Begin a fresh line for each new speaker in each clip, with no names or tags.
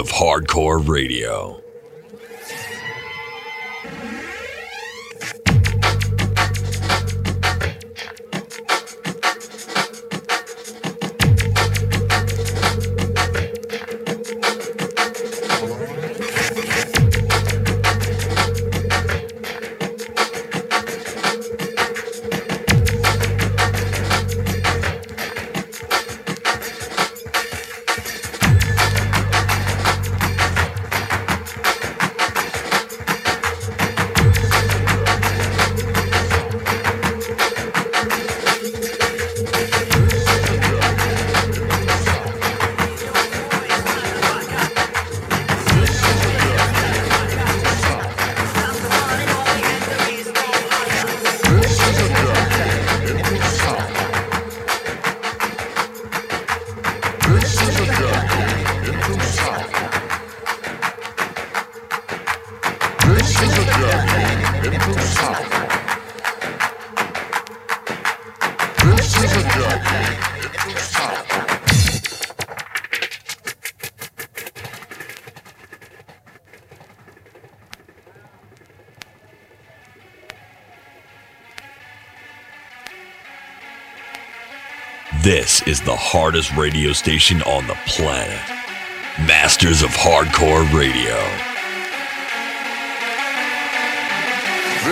Of Hardcore Radio. This is the hardest radio station on the planet. Masters of Hardcore Radio.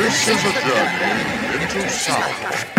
This is a journey into sound.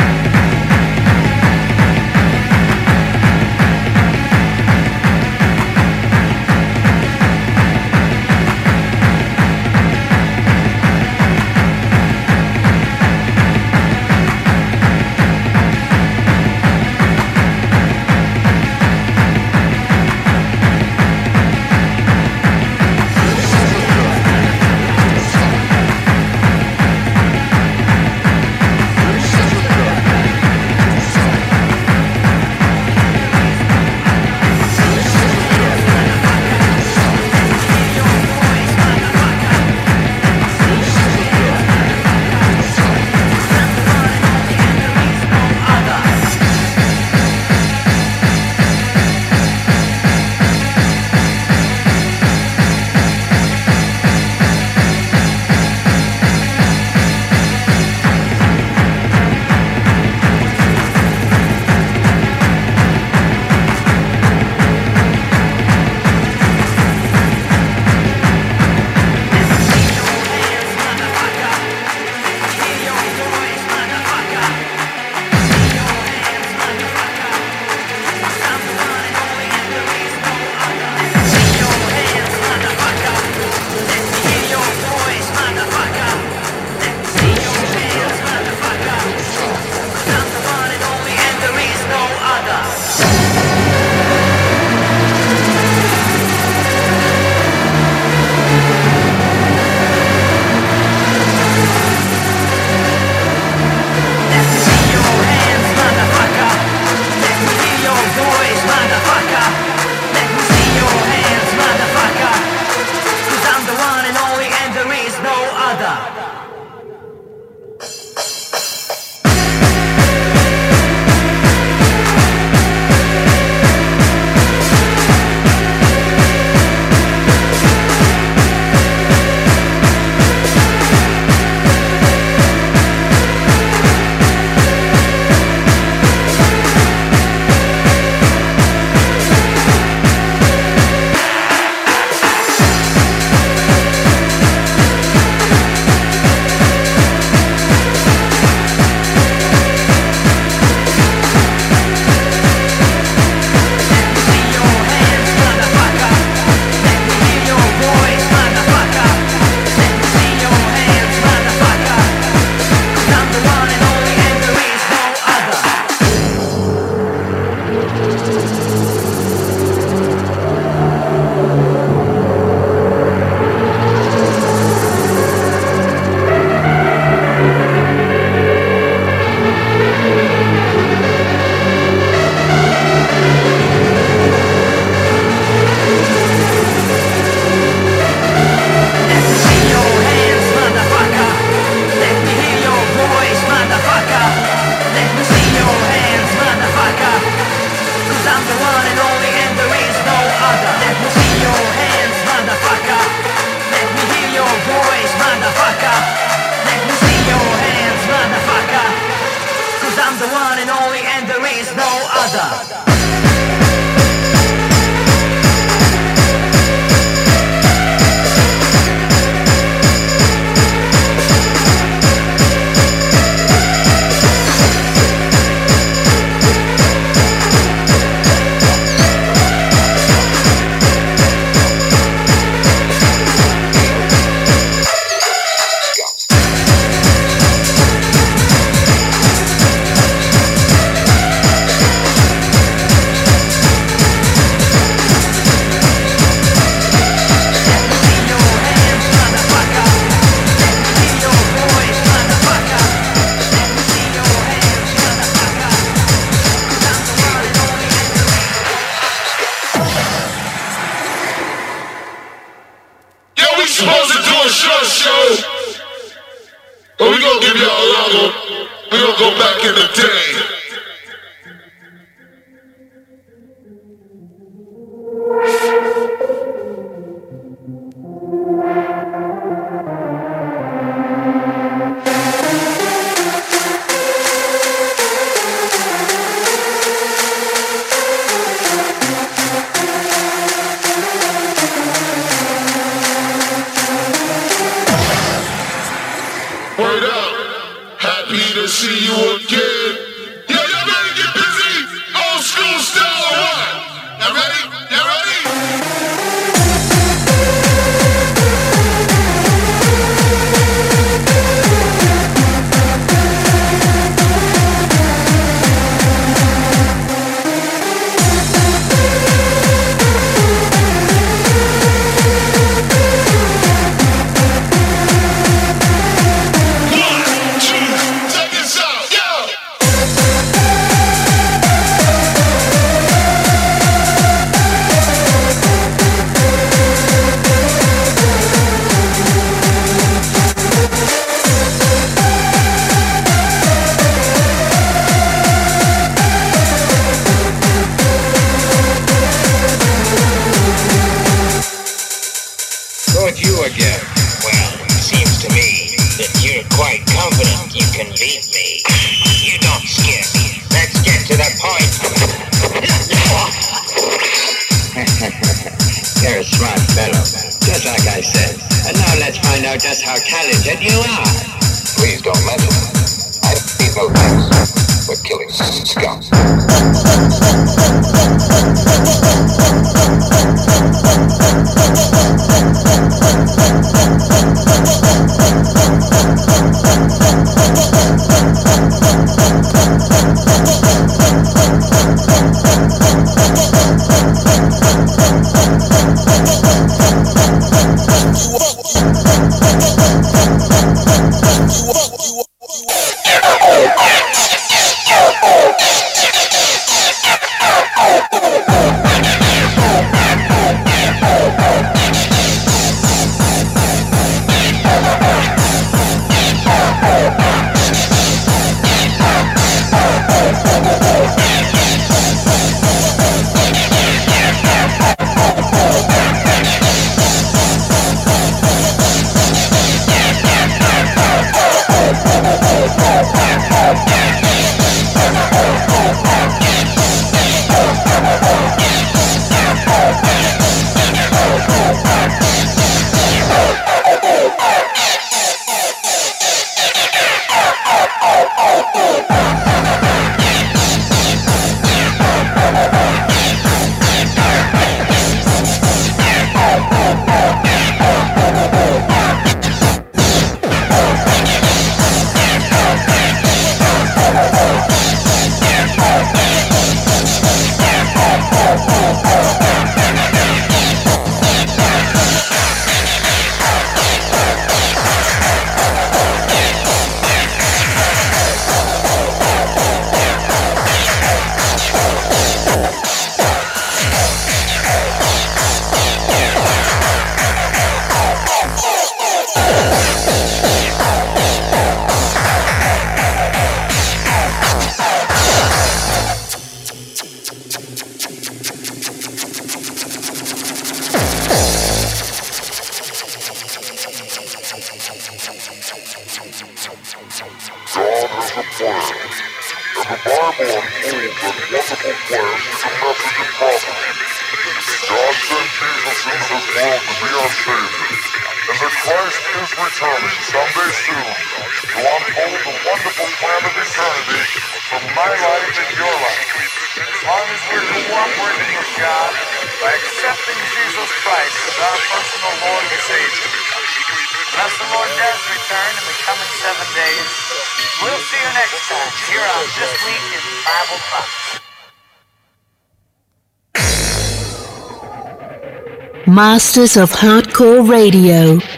Masters of Hardcore Radio.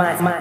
Open your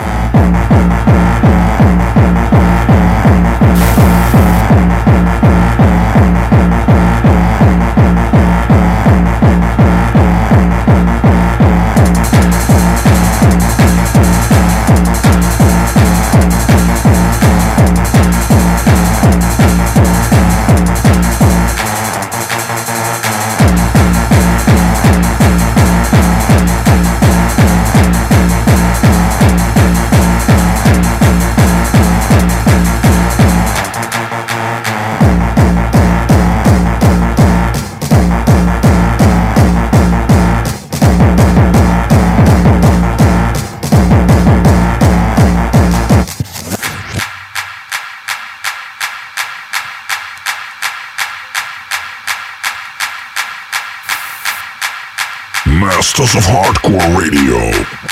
of Hardcore Radio.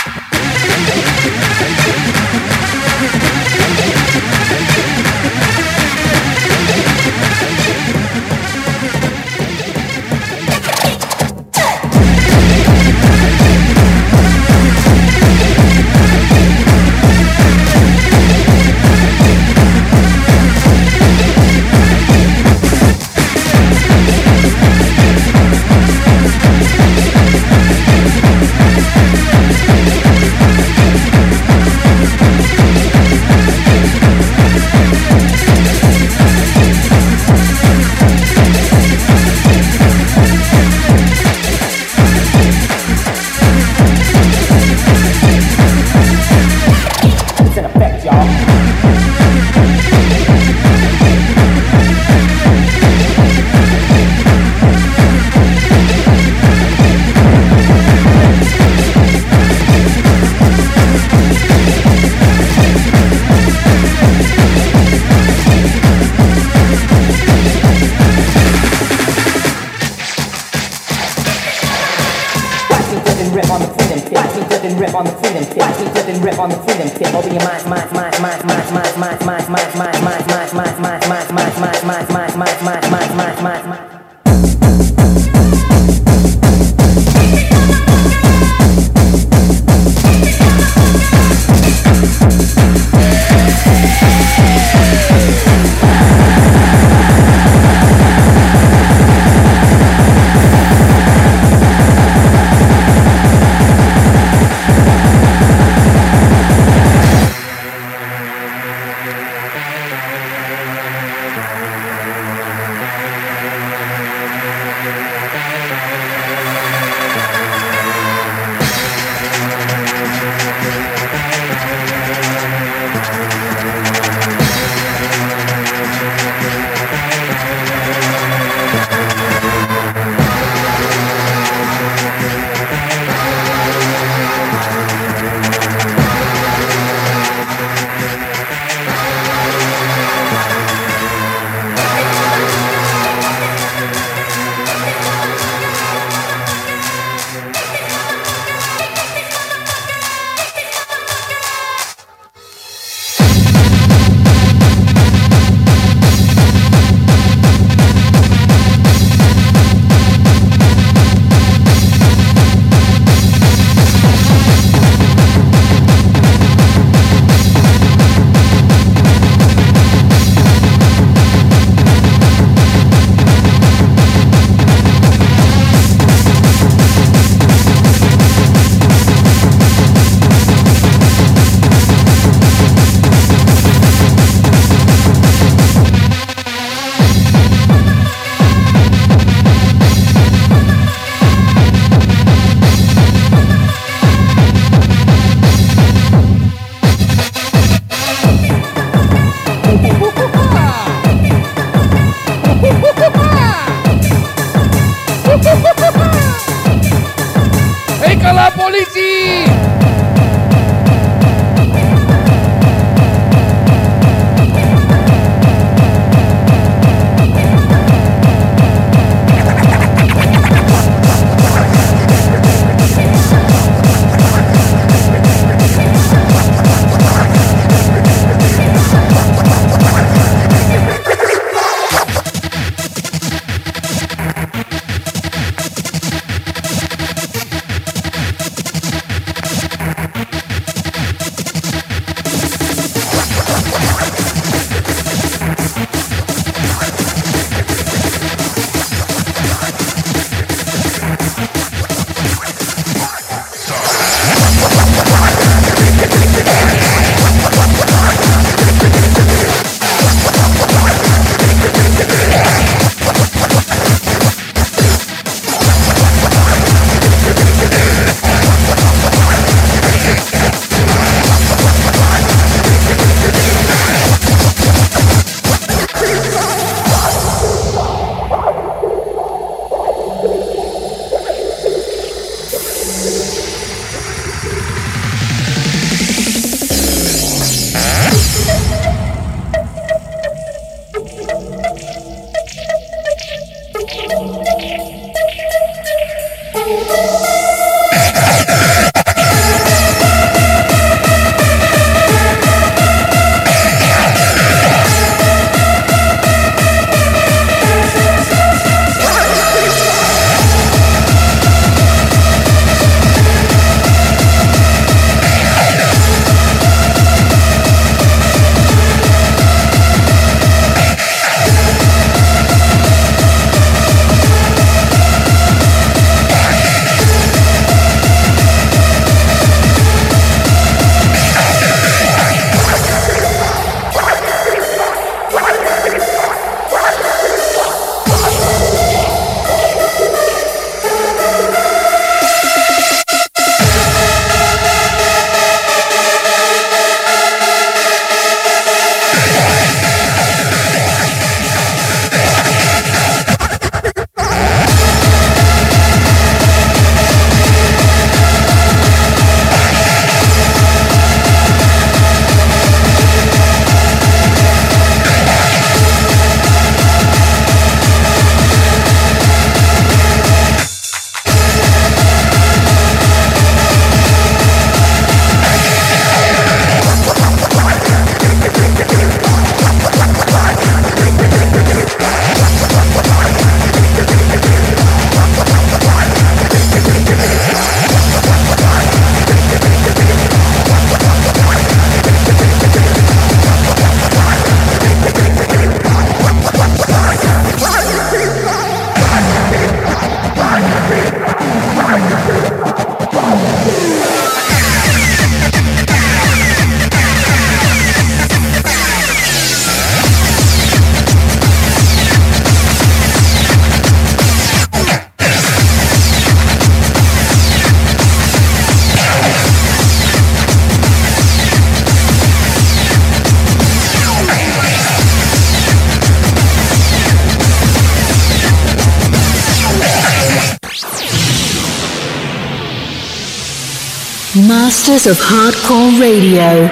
Masters of Hardcore Radio.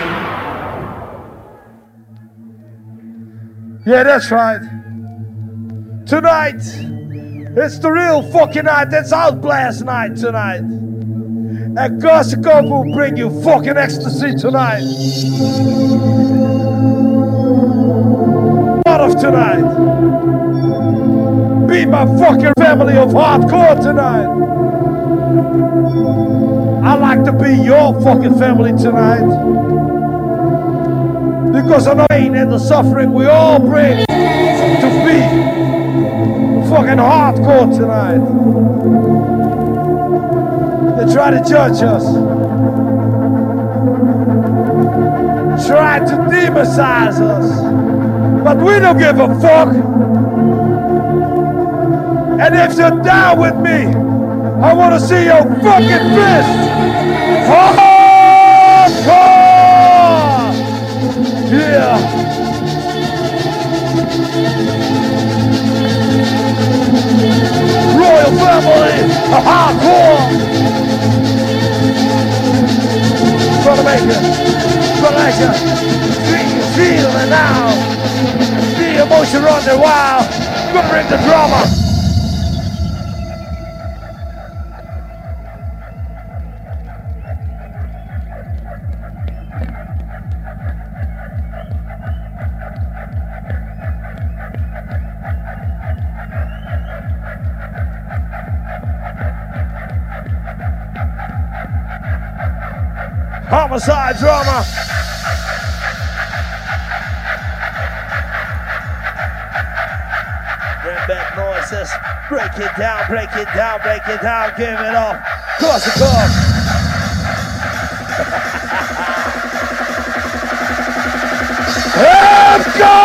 Yeah, that's right. Tonight, it's the real fucking night. It's Outblast night tonight. And Korsakoff will bring you fucking ecstasy tonight. Part of tonight. Be my fucking family of hardcore tonight. I like to be your fucking family tonight. Because of the pain and the suffering we all bring to be fucking hardcore tonight. They try to judge us. Try to demonize us. But we don't give a fuck. And if you're down with me, I want to see your fucking fist. Hardcore! Yeah. Royal family, a hardcore. Gonna make it. Gonna. Feel, feel it now. The emotion runs wild. Gonna bring the drama. drama. Bring back noises. Break it down, break it down, break it down. Give it up. Cross the club. Let's go!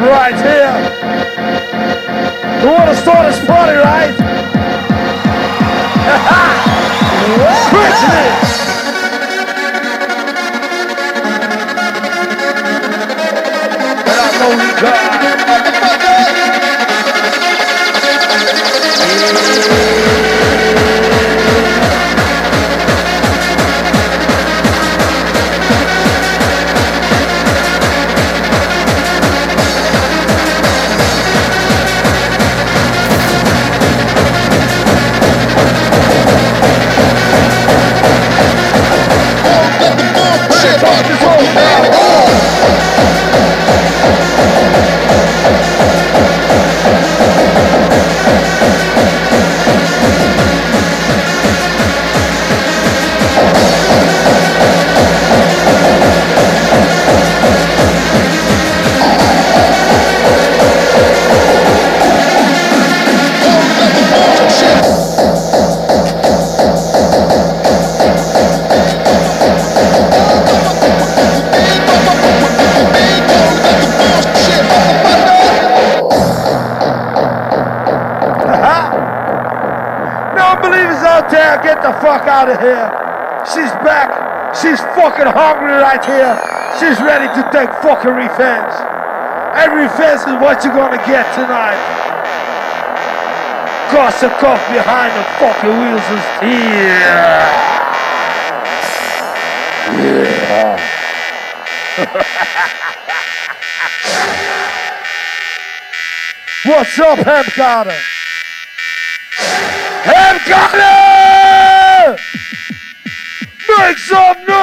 something right here. You want to start this party, right?
Prejudice!
Out of here. She's back. She's fucking hungry right here. She's ready to take fucking revenge. And revenge is what you're gonna get tonight. Cuff behind the fucking wheels of steel. What's up, Hemp Carter? Make some noise!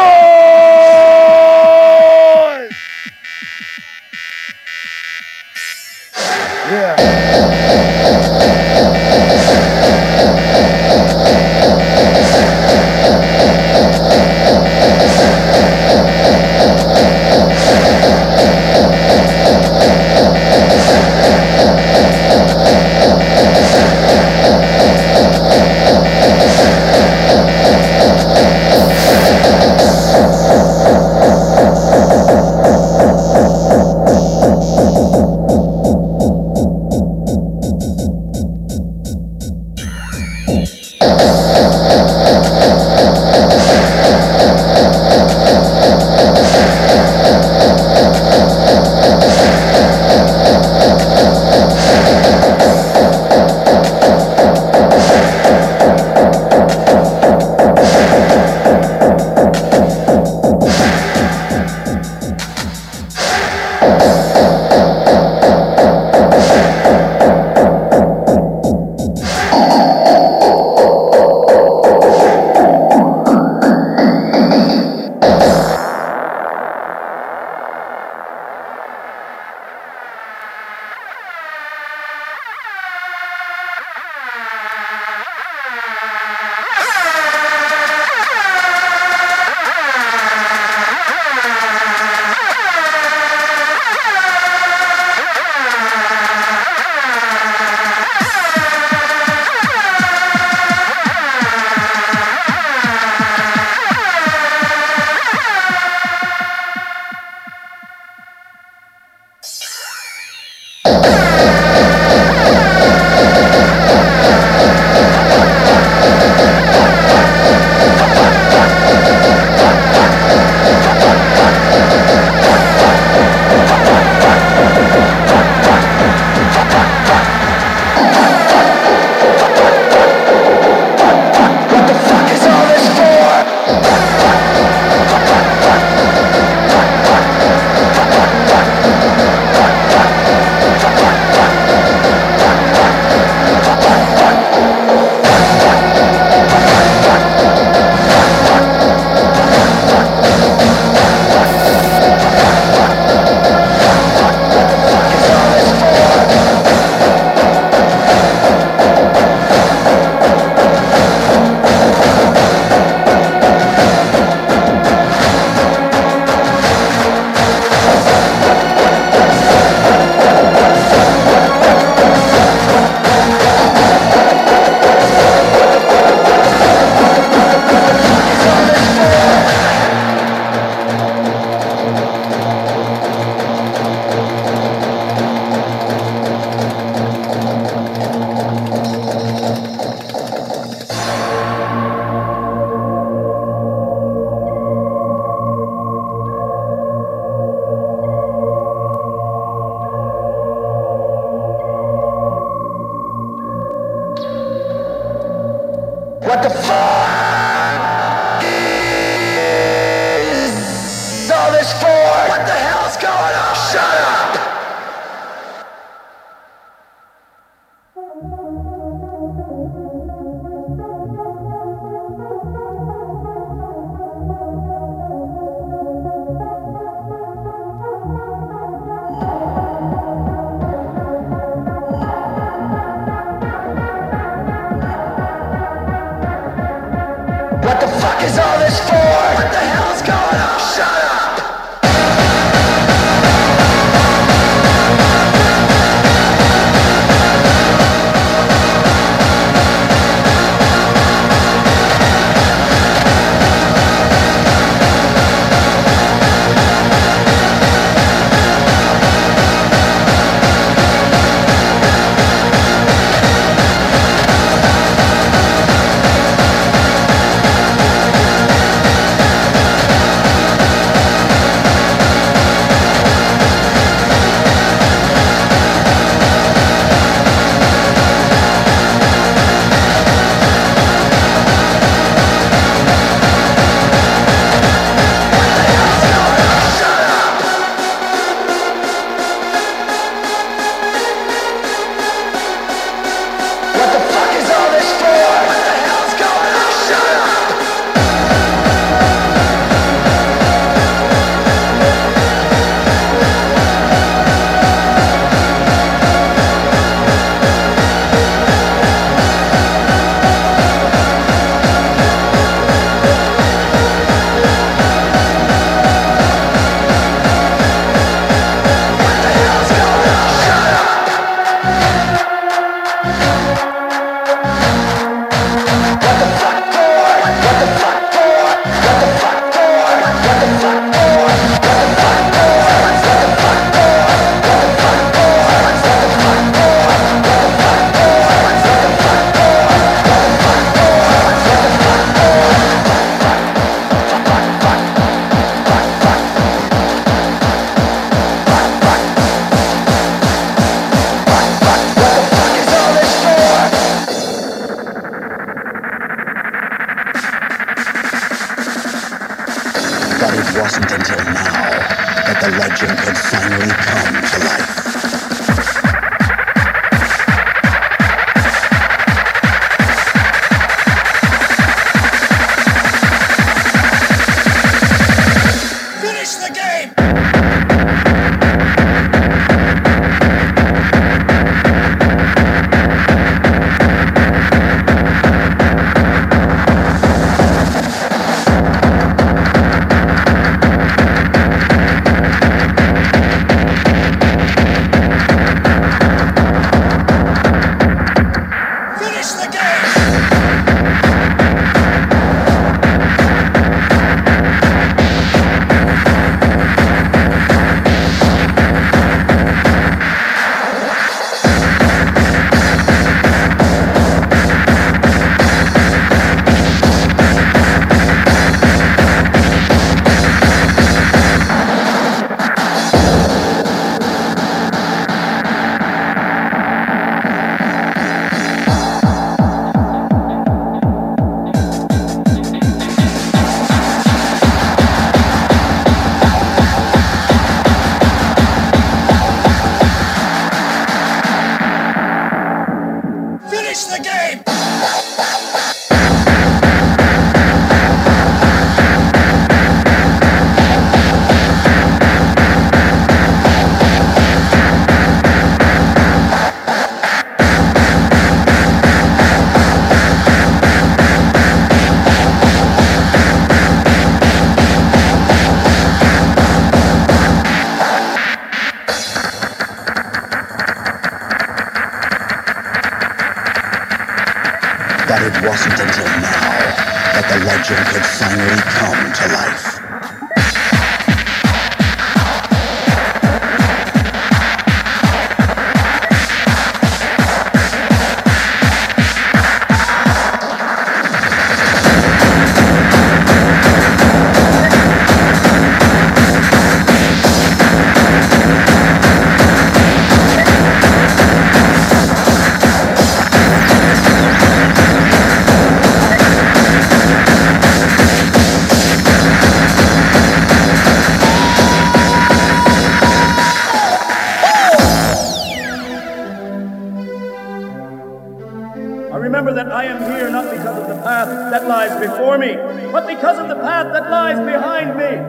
Lies before me, but because of the path that lies behind me.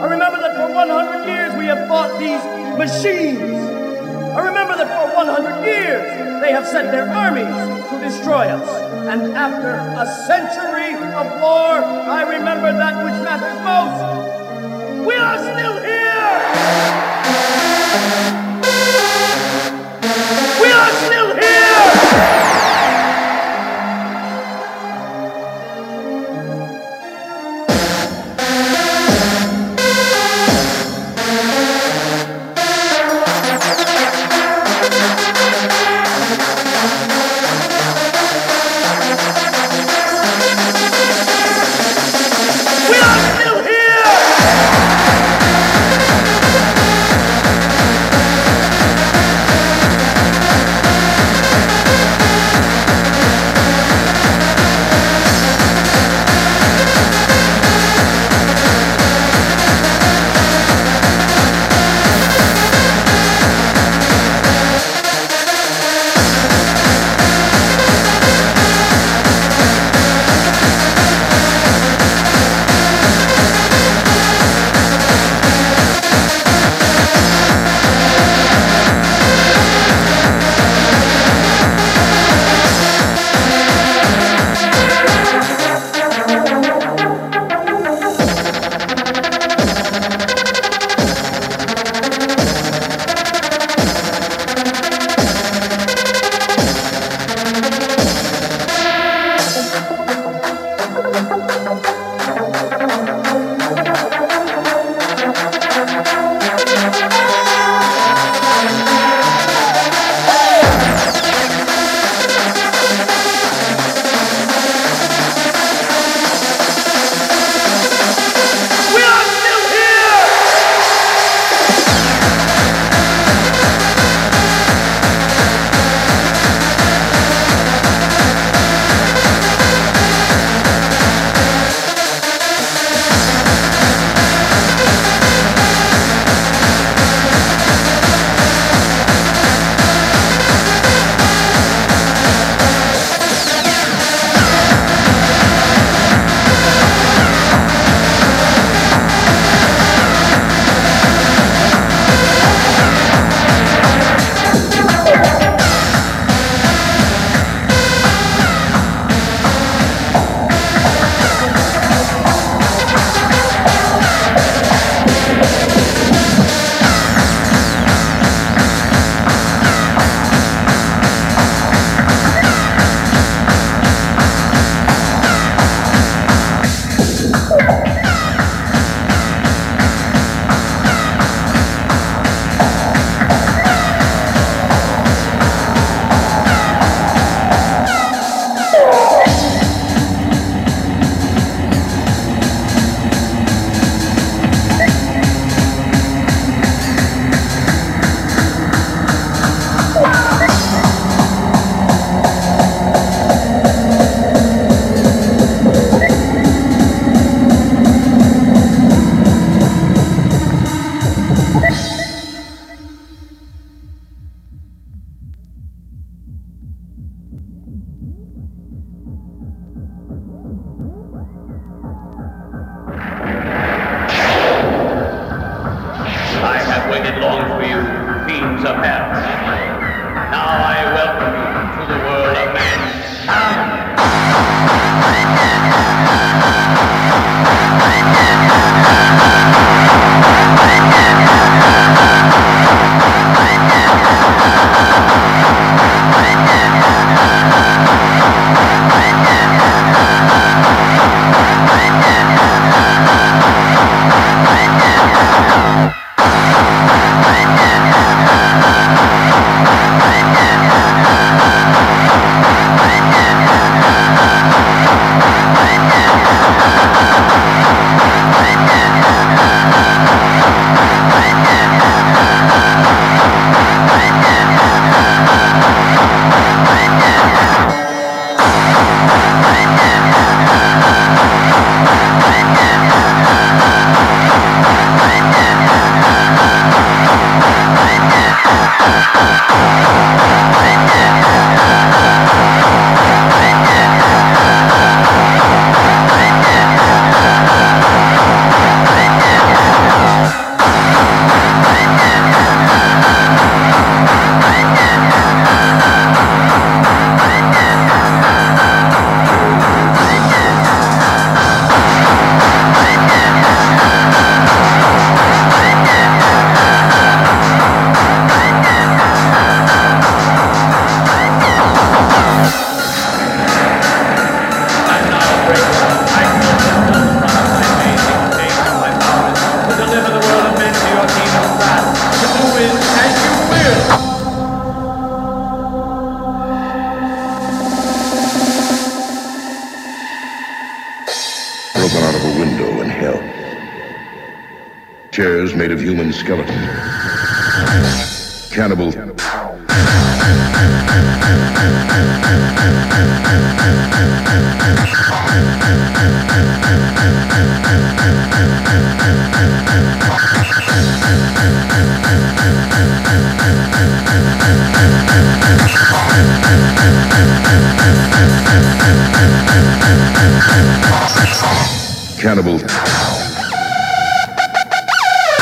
I remember that for 100 years we have fought these machines. I remember that for 100 years they have sent their armies to destroy us. And after a century of war, I remember that which matters most. We are still here!
Cannibal.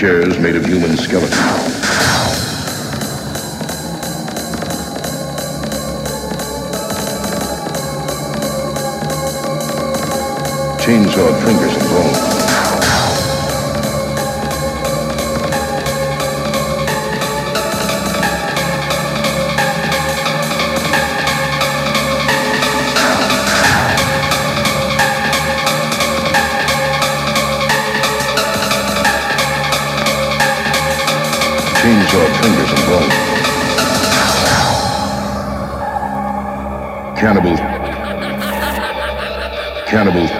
chairs made of human skeleton. Chainsawed fingers.
to.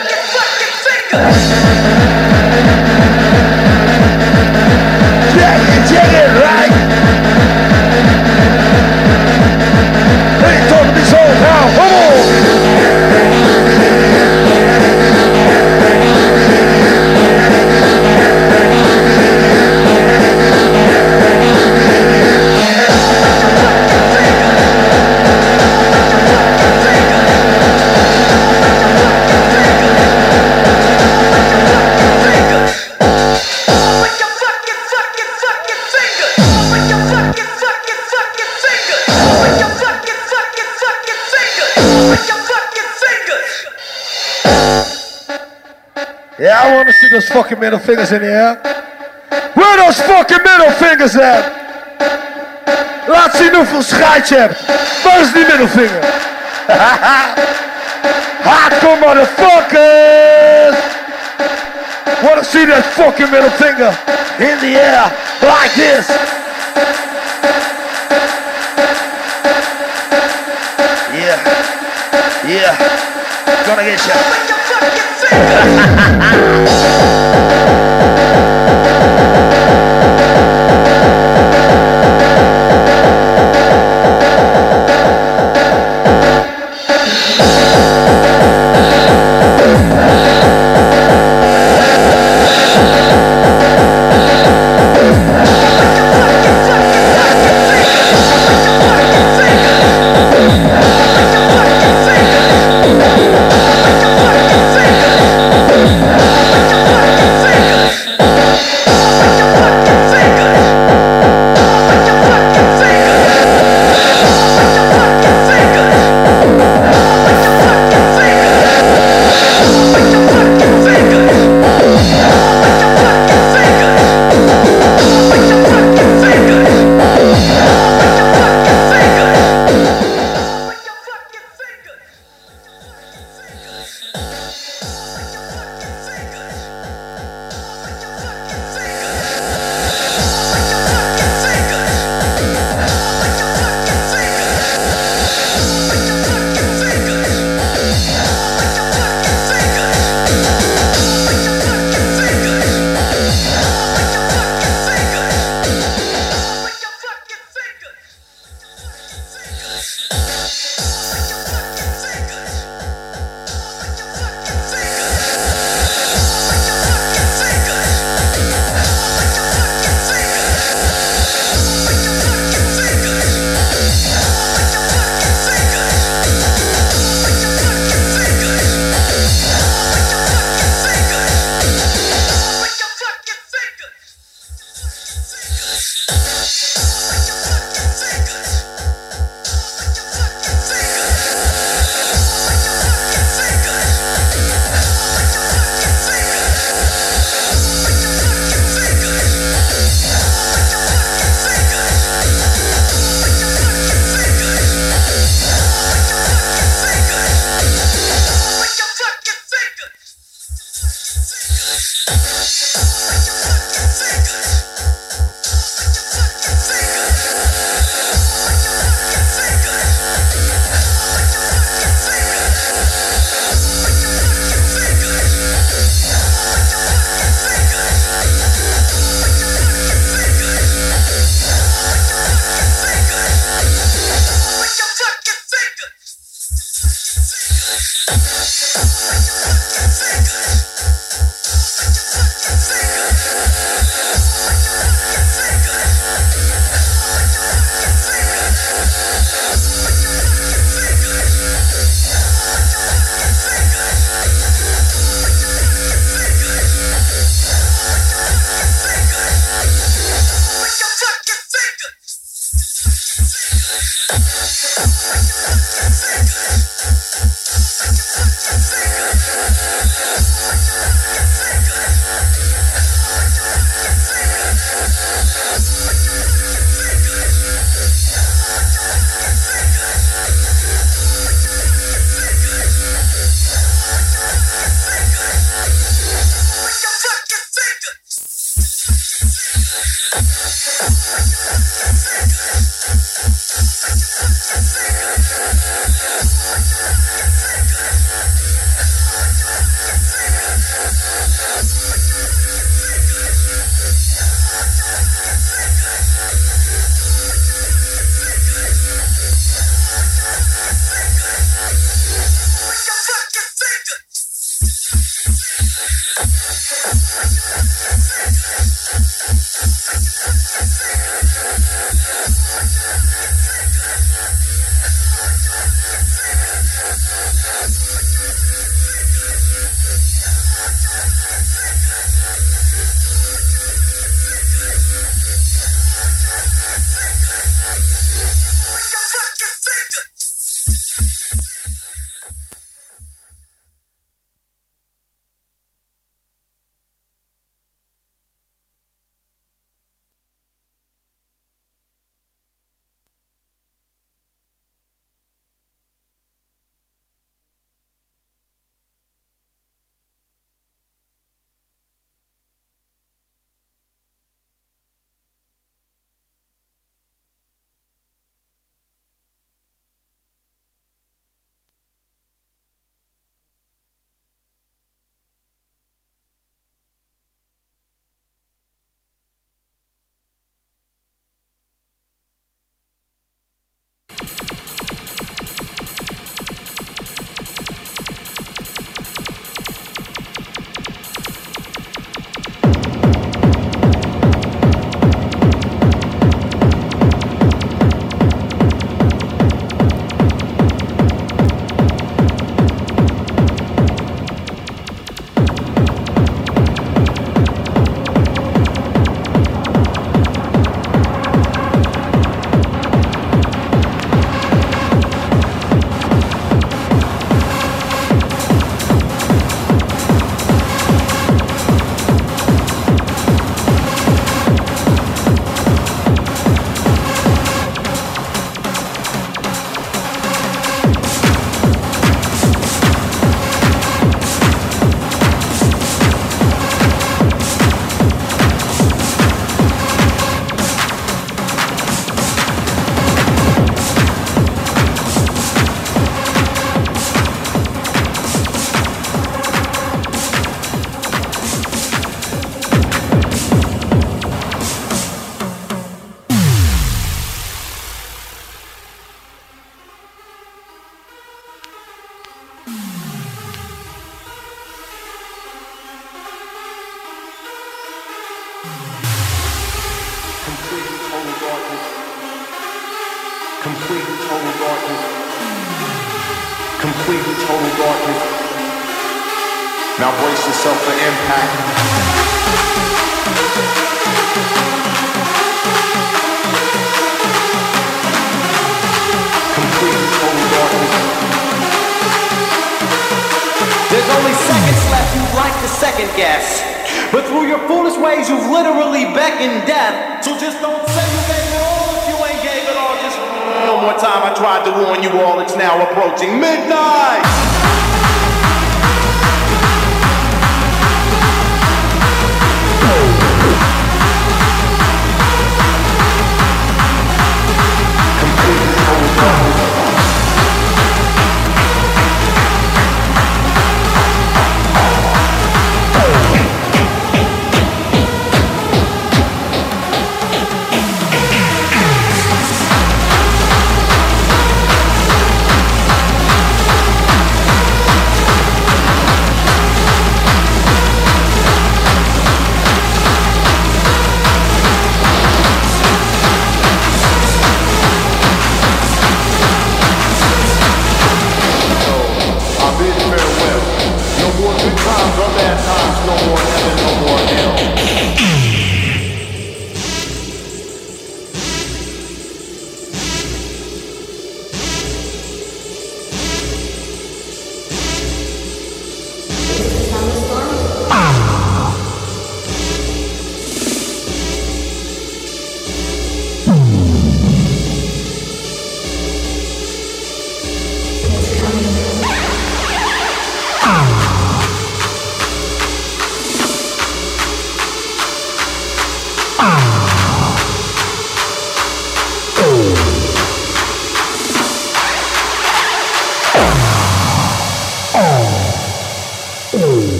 Fire! fucking middle fingers in the air? Where those fucking middle fingers at? Laat zien hoeveel scheid je hebt. Waar is die middelvinger? Hardcore motherfuckers! Wanna see that fucking middle finger in the air like this? Yeah, yeah, gonna get
you. Ha ha ha ha!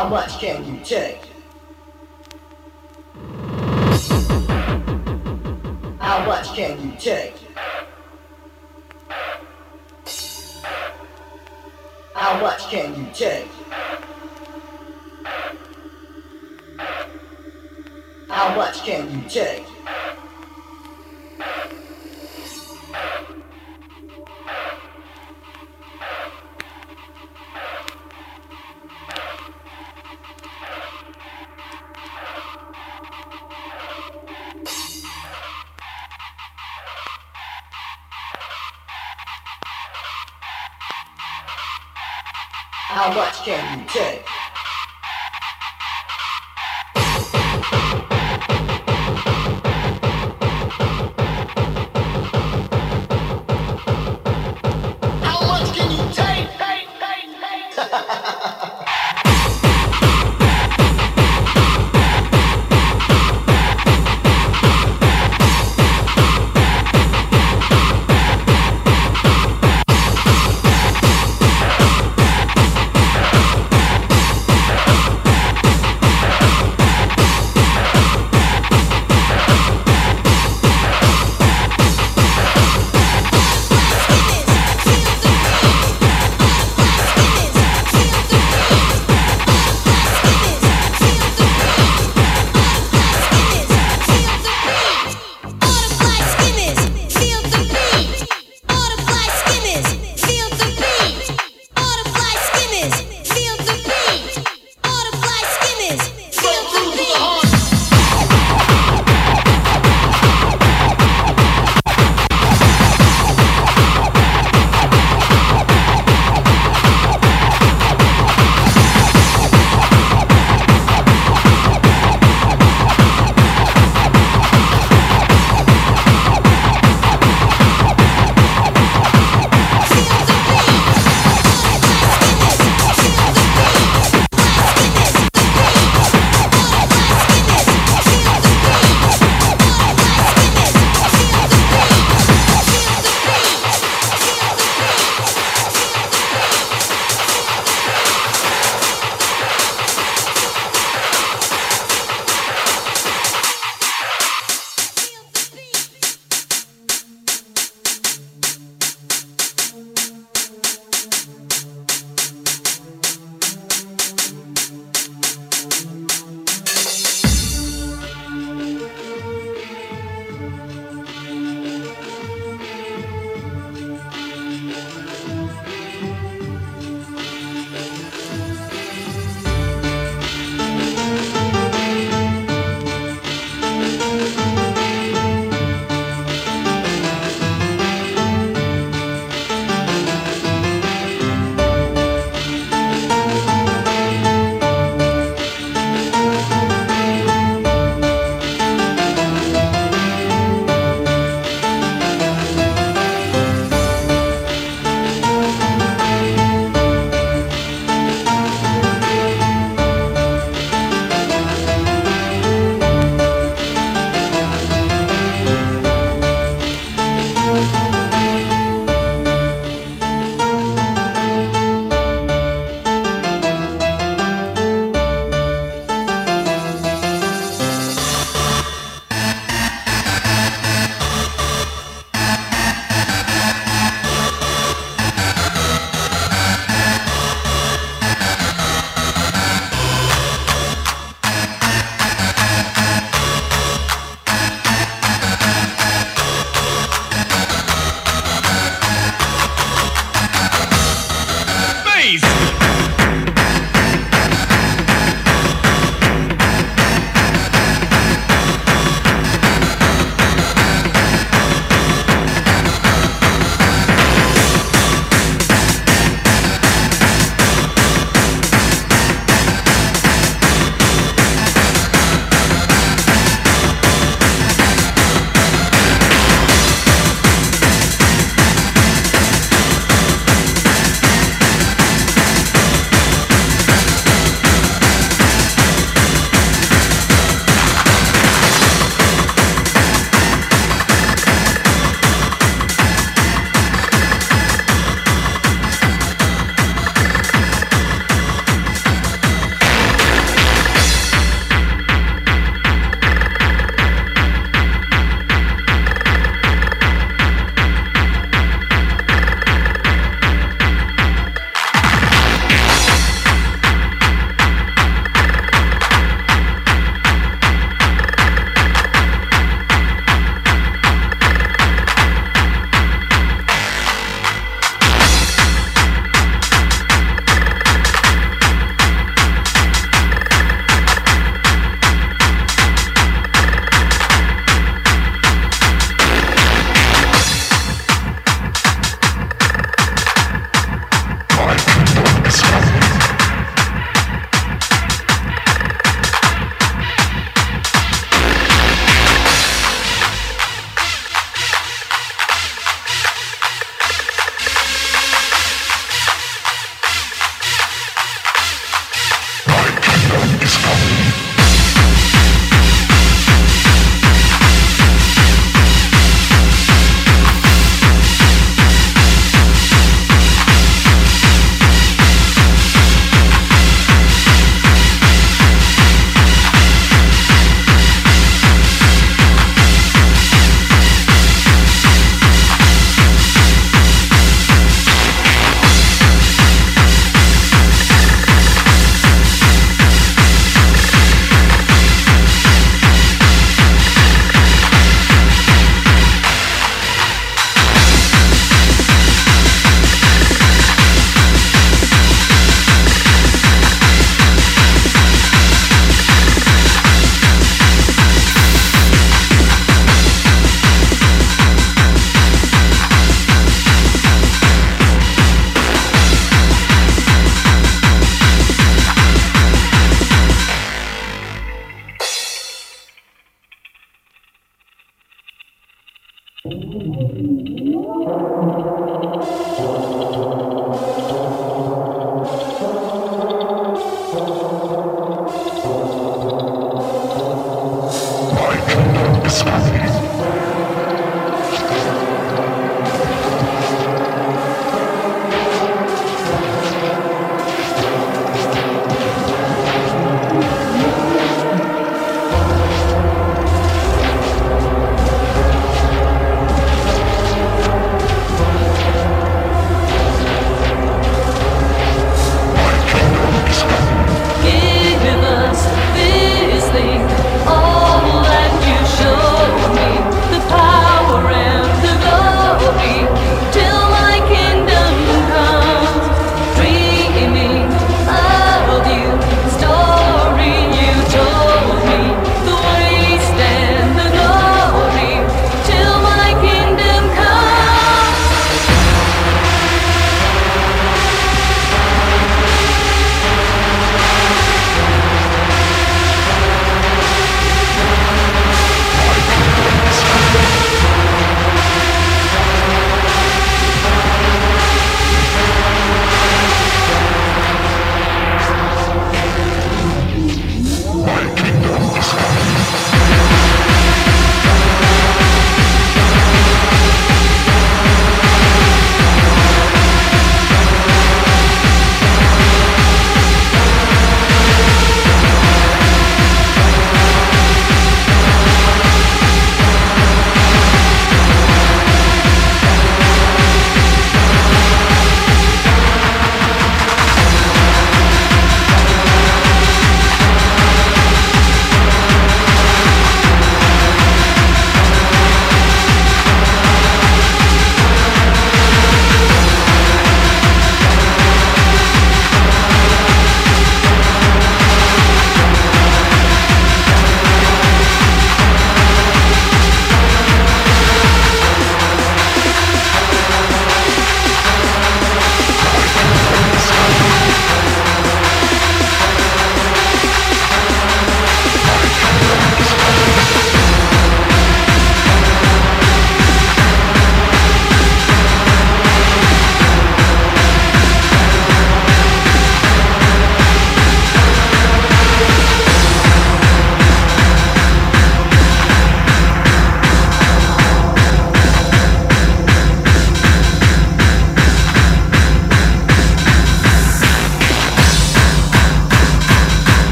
How much can you take? How much can you
take? How much can you
take? How much can you take? how
much can you take?